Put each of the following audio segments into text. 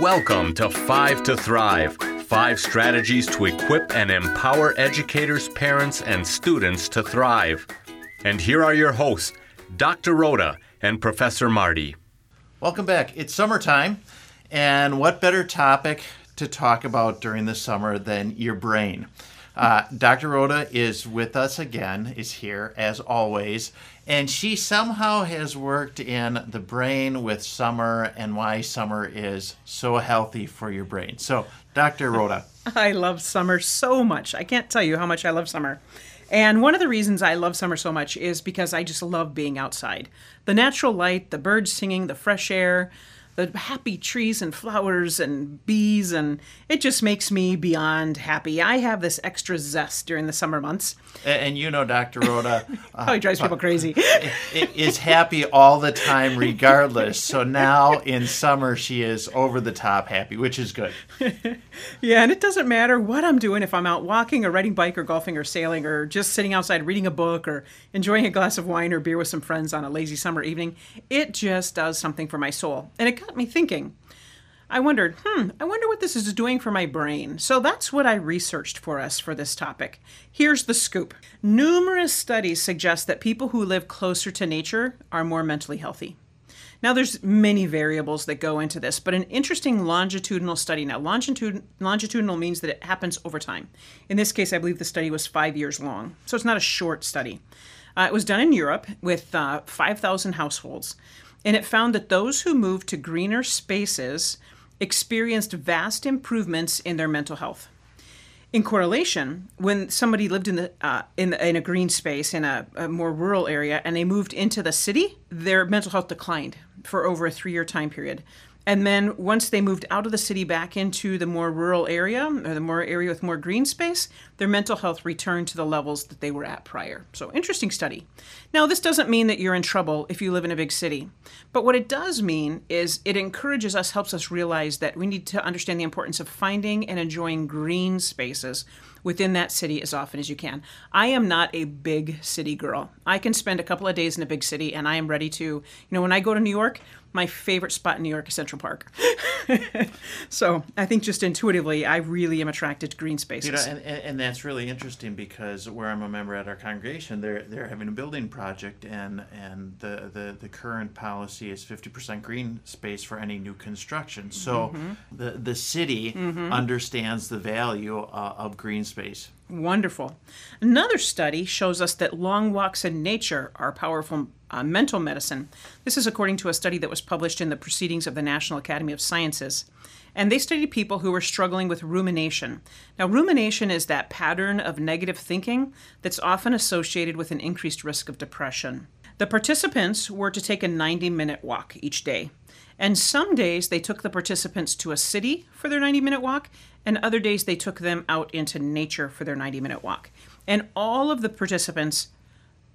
Welcome to Five to Thrive five strategies to equip and empower educators, parents, and students to thrive. And here are your hosts, Dr. Rhoda and Professor Marty. Welcome back. It's summertime, and what better topic to talk about during the summer than your brain? Uh, Dr. Rhoda is with us again, is here as always, and she somehow has worked in the brain with summer and why summer is so healthy for your brain. So, Dr. Rhoda. I love summer so much. I can't tell you how much I love summer. And one of the reasons I love summer so much is because I just love being outside. The natural light, the birds singing, the fresh air, the happy trees and flowers and bees, and it just makes me beyond happy. I have this extra zest during the summer months. And, and you know, Dr. Rhoda. Uh, oh, drives people crazy. is happy all the time, regardless. So now in summer, she is over the top happy, which is good. yeah, and it doesn't matter what I'm doing if I'm out walking or riding bike or golfing or sailing or just sitting outside reading a book or enjoying a glass of wine or beer with some friends on a lazy summer evening. It just does something for my soul. And it got me thinking. I wondered, hmm, I wonder what this is doing for my brain. So that's what I researched for us for this topic. Here's the scoop numerous studies suggest that people who live closer to nature are more mentally healthy. Now, there's many variables that go into this, but an interesting longitudinal study. Now, longitud- longitudinal means that it happens over time. In this case, I believe the study was five years long, so it's not a short study. Uh, it was done in Europe with uh, 5,000 households, and it found that those who moved to greener spaces experienced vast improvements in their mental health. In correlation, when somebody lived in the, uh, in, the in, a green space in a, a more rural area and they moved into the city, their mental health declined for over a three-year time period. And then once they moved out of the city back into the more rural area or the more area with more green space, their mental health returned to the levels that they were at prior. So, interesting study. Now, this doesn't mean that you're in trouble if you live in a big city. But what it does mean is it encourages us, helps us realize that we need to understand the importance of finding and enjoying green spaces within that city as often as you can. I am not a big city girl. I can spend a couple of days in a big city and I am ready to, you know, when I go to New York, my favorite spot in New York is Central Park. so I think just intuitively, I really am attracted to green spaces. You know, and, and that's really interesting because where I'm a member at our congregation, they're they're having a building project, and and the the, the current policy is 50% green space for any new construction. So mm-hmm. the the city mm-hmm. understands the value uh, of green space. Wonderful. Another study shows us that long walks in nature are powerful uh, mental medicine. This is according to a study that was published in the Proceedings of the National Academy of Sciences. And they studied people who were struggling with rumination. Now, rumination is that pattern of negative thinking that's often associated with an increased risk of depression. The participants were to take a 90 minute walk each day. And some days they took the participants to a city for their 90 minute walk, and other days they took them out into nature for their 90 minute walk. And all of the participants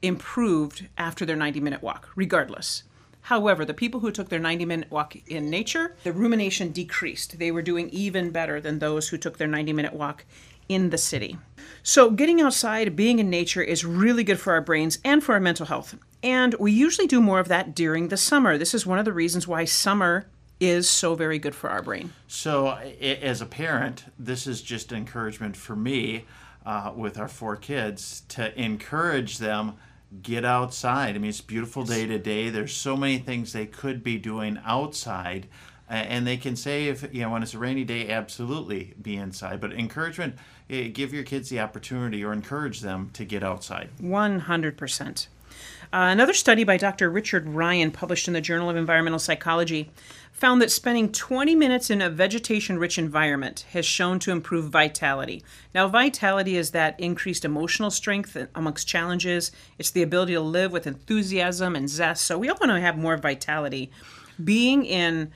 improved after their 90 minute walk, regardless. However, the people who took their 90 minute walk in nature, the rumination decreased. They were doing even better than those who took their 90 minute walk in the city. So, getting outside, being in nature is really good for our brains and for our mental health. And we usually do more of that during the summer. This is one of the reasons why summer is so very good for our brain. So, as a parent, this is just encouragement for me uh, with our four kids to encourage them get outside. I mean, it's beautiful day to day. There's so many things they could be doing outside and they can say if you know when it's a rainy day absolutely be inside but encouragement eh, give your kids the opportunity or encourage them to get outside 100% uh, another study by Dr. Richard Ryan, published in the Journal of Environmental Psychology, found that spending 20 minutes in a vegetation rich environment has shown to improve vitality. Now, vitality is that increased emotional strength amongst challenges, it's the ability to live with enthusiasm and zest. So, we all want to have more vitality. Being in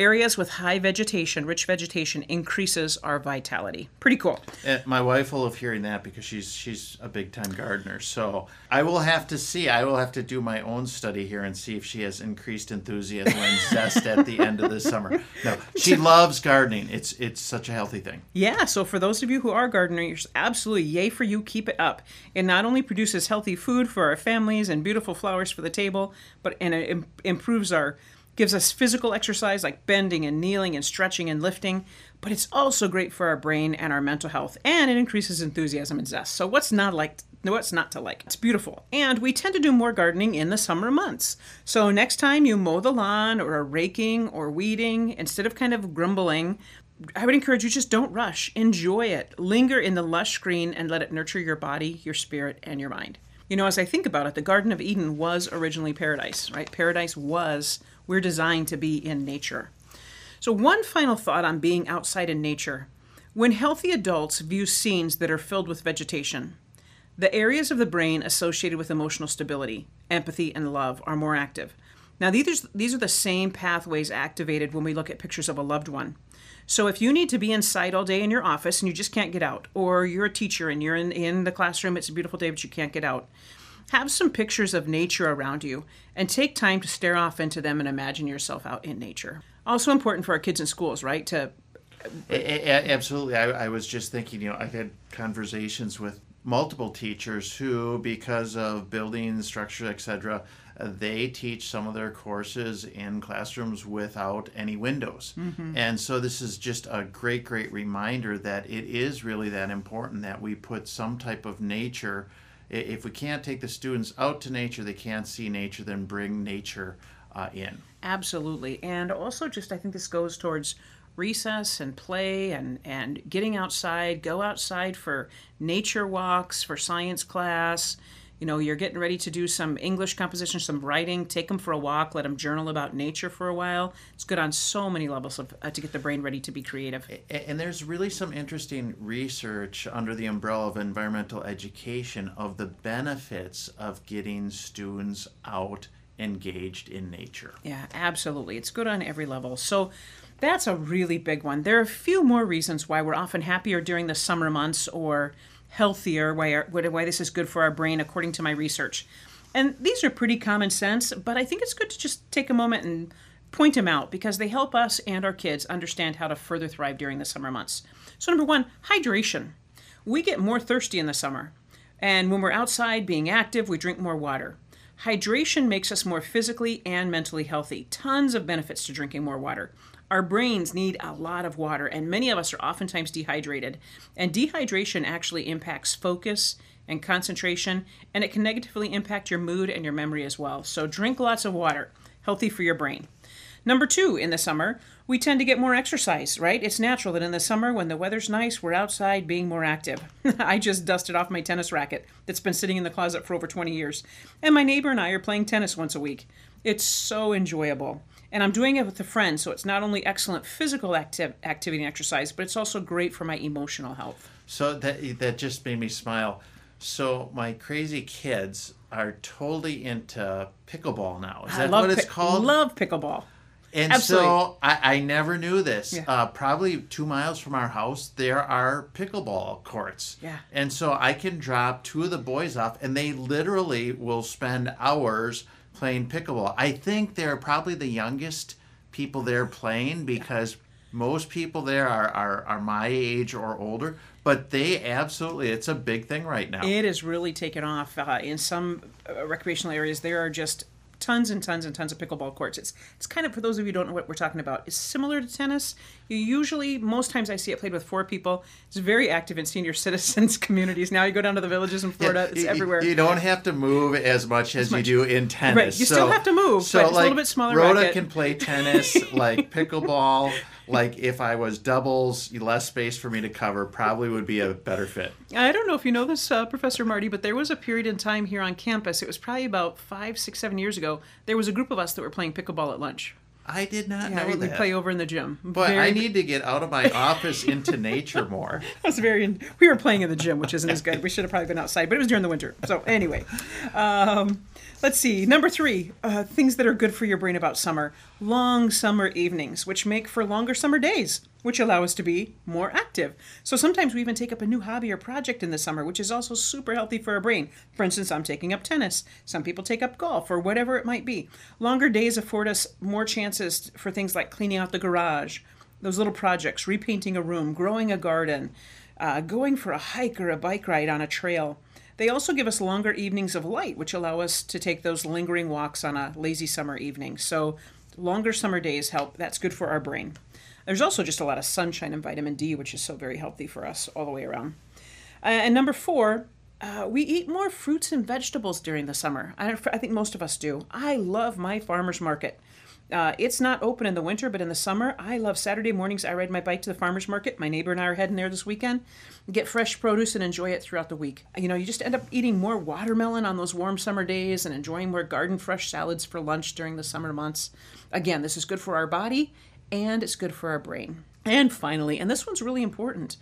areas with high vegetation, rich vegetation, increases our vitality. Pretty cool. And my wife will love hearing that because she's she's a big time gardener. So I will have to see. I will have to do my own study here and see if she has increased enthusiasm and zest at the end of the summer. No, she loves gardening. It's it's such a healthy thing. Yeah. So for those of you who are gardeners, absolutely yay for you. Keep it up. It not only produces healthy food for our families and beautiful flowers for the table, but and it improves our gives us physical exercise like bending and kneeling and stretching and lifting, but it's also great for our brain and our mental health, and it increases enthusiasm and zest. So, what's not like? What's not to like? It's beautiful. And we tend to do more gardening in the summer months. So, next time you mow the lawn or are raking or weeding, instead of kind of grumbling, I would encourage you just don't rush. Enjoy it. Linger in the lush green and let it nurture your body, your spirit, and your mind. You know, as I think about it, the Garden of Eden was originally paradise, right? Paradise was, we're designed to be in nature. So, one final thought on being outside in nature. When healthy adults view scenes that are filled with vegetation, the areas of the brain associated with emotional stability, empathy, and love are more active. Now, these, these are the same pathways activated when we look at pictures of a loved one. So if you need to be inside all day in your office and you just can't get out, or you're a teacher and you're in, in the classroom, it's a beautiful day, but you can't get out, have some pictures of nature around you and take time to stare off into them and imagine yourself out in nature. Also important for our kids in schools, right? To a- a- absolutely. I, I was just thinking, you know, I've had conversations with multiple teachers who, because of building structure, etc., they teach some of their courses in classrooms without any windows. Mm-hmm. And so this is just a great, great reminder that it is really that important that we put some type of nature. If we can't take the students out to nature, they can't see nature, then bring nature uh, in. Absolutely. And also, just I think this goes towards recess and play and, and getting outside, go outside for nature walks, for science class you know you're getting ready to do some english composition some writing take them for a walk let them journal about nature for a while. It's good on so many levels of, uh, to get the brain ready to be creative. And there's really some interesting research under the umbrella of environmental education of the benefits of getting students out engaged in nature. Yeah absolutely. It's good on every level. So that's a really big one. There are a few more reasons why we're often happier during the summer months or healthier, why, this is good for our brain, according to my research. And these are pretty common sense, but I think it's good to just take a moment and point them out because they help us and our kids understand how to further thrive during the summer months. So, number one, hydration. We get more thirsty in the summer. And when we're outside being active, we drink more water. Hydration makes us more physically and mentally healthy. Tons of benefits to drinking more water. Our brains need a lot of water, and many of us are oftentimes dehydrated. And dehydration actually impacts focus and concentration, and it can negatively impact your mood and your memory as well. So, drink lots of water, healthy for your brain. Number two, in the summer, we tend to get more exercise, right? It's natural that in the summer, when the weather's nice, we're outside being more active. I just dusted off my tennis racket that's been sitting in the closet for over 20 years, and my neighbor and I are playing tennis once a week. It's so enjoyable. And I'm doing it with a friend, so it's not only excellent physical activ- activity and exercise, but it's also great for my emotional health. So that that just made me smile. So my crazy kids are totally into pickleball now. Is that what it's called? I love pickleball. And Absolutely. so I, I never knew this. Yeah. Uh, probably two miles from our house, there are pickleball courts. Yeah. And so I can drop two of the boys off, and they literally will spend hours playing pickleball. I think they're probably the youngest people there playing because most people there are, are, are my age or older but they absolutely it's a big thing right now it is really taken off uh, in some uh, recreational areas there are just tons and tons and tons of pickleball courts. It's it's kind of for those of you who don't know what we're talking about. It's similar to tennis. You usually most times I see it played with four people. It's very active in senior citizens communities. Now you go down to the villages in Florida, yeah, it's you, everywhere. You don't have to move as much as, as much. you do in tennis. Right, you so, still have to move, so but like, a little bit smaller. Rhoda racket. can play tennis like pickleball like if I was doubles, less space for me to cover, probably would be a better fit. I don't know if you know this, uh, Professor Marty, but there was a period in time here on campus. It was probably about five, six, seven years ago. There was a group of us that were playing pickleball at lunch. I did not yeah, know we, that. play over in the gym. But very... I need to get out of my office into nature more. That's very. We were playing in the gym, which isn't as good. We should have probably been outside, but it was during the winter. So anyway, um, Let's see. Number three, uh, things that are good for your brain about summer. Long summer evenings, which make for longer summer days, which allow us to be more active. So sometimes we even take up a new hobby or project in the summer, which is also super healthy for our brain. For instance, I'm taking up tennis. Some people take up golf or whatever it might be. Longer days afford us more chances for things like cleaning out the garage, those little projects, repainting a room, growing a garden, uh, going for a hike or a bike ride on a trail. They also give us longer evenings of light, which allow us to take those lingering walks on a lazy summer evening. So, Longer summer days help. That's good for our brain. There's also just a lot of sunshine and vitamin D, which is so very healthy for us all the way around. Uh, and number four, uh, we eat more fruits and vegetables during the summer. I, I, think most of us do. I love my farmer's market. Uh, it's not open in the winter, but in the summer, I love Saturday mornings. I ride my bike to the farmer's market. My neighbor and I are heading there this weekend. Get fresh produce and enjoy it throughout the week. You know, you just end up eating more watermelon on those warm summer days and enjoying more garden fresh salads for lunch during the summer months. Again, this is good for our body and it's good for our brain. And finally, and this one's really important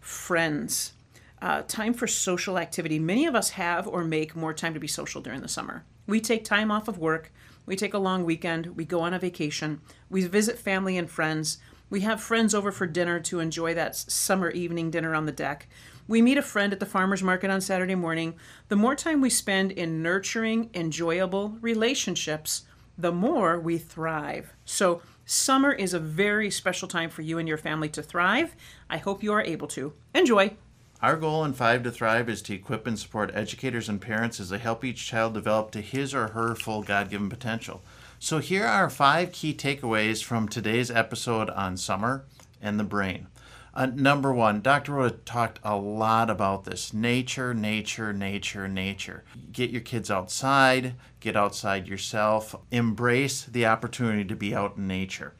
friends. Uh, time for social activity. Many of us have or make more time to be social during the summer. We take time off of work, we take a long weekend, we go on a vacation, we visit family and friends, we have friends over for dinner to enjoy that summer evening dinner on the deck. We meet a friend at the farmer's market on Saturday morning. The more time we spend in nurturing, enjoyable relationships, the more we thrive. So, Summer is a very special time for you and your family to thrive. I hope you are able to. Enjoy! Our goal in Five to Thrive is to equip and support educators and parents as they help each child develop to his or her full God given potential. So, here are five key takeaways from today's episode on summer and the brain. Uh, number one, Dr. Rhoda talked a lot about this nature, nature, nature, nature. Get your kids outside, get outside yourself, embrace the opportunity to be out in nature.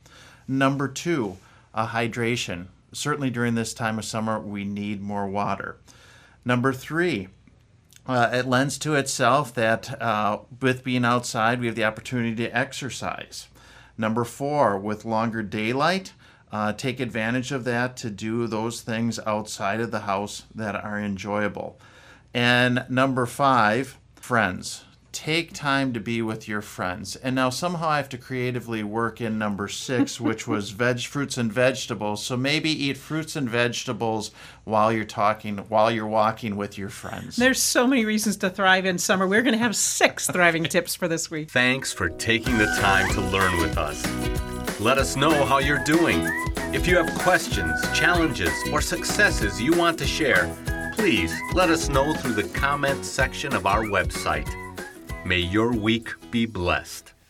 Number two, uh, hydration. Certainly during this time of summer, we need more water. Number three, uh, it lends to itself that uh, with being outside, we have the opportunity to exercise. Number four, with longer daylight, uh, take advantage of that to do those things outside of the house that are enjoyable. And number five, friends. Take time to be with your friends. And now somehow I have to creatively work in number six, which was veg fruits and vegetables. So maybe eat fruits and vegetables while you're talking, while you're walking with your friends. There's so many reasons to thrive in summer. We're going to have six thriving tips for this week. Thanks for taking the time to learn with us. Let us know how you're doing. If you have questions, challenges, or successes you want to share, please let us know through the comments section of our website. May your week be blessed.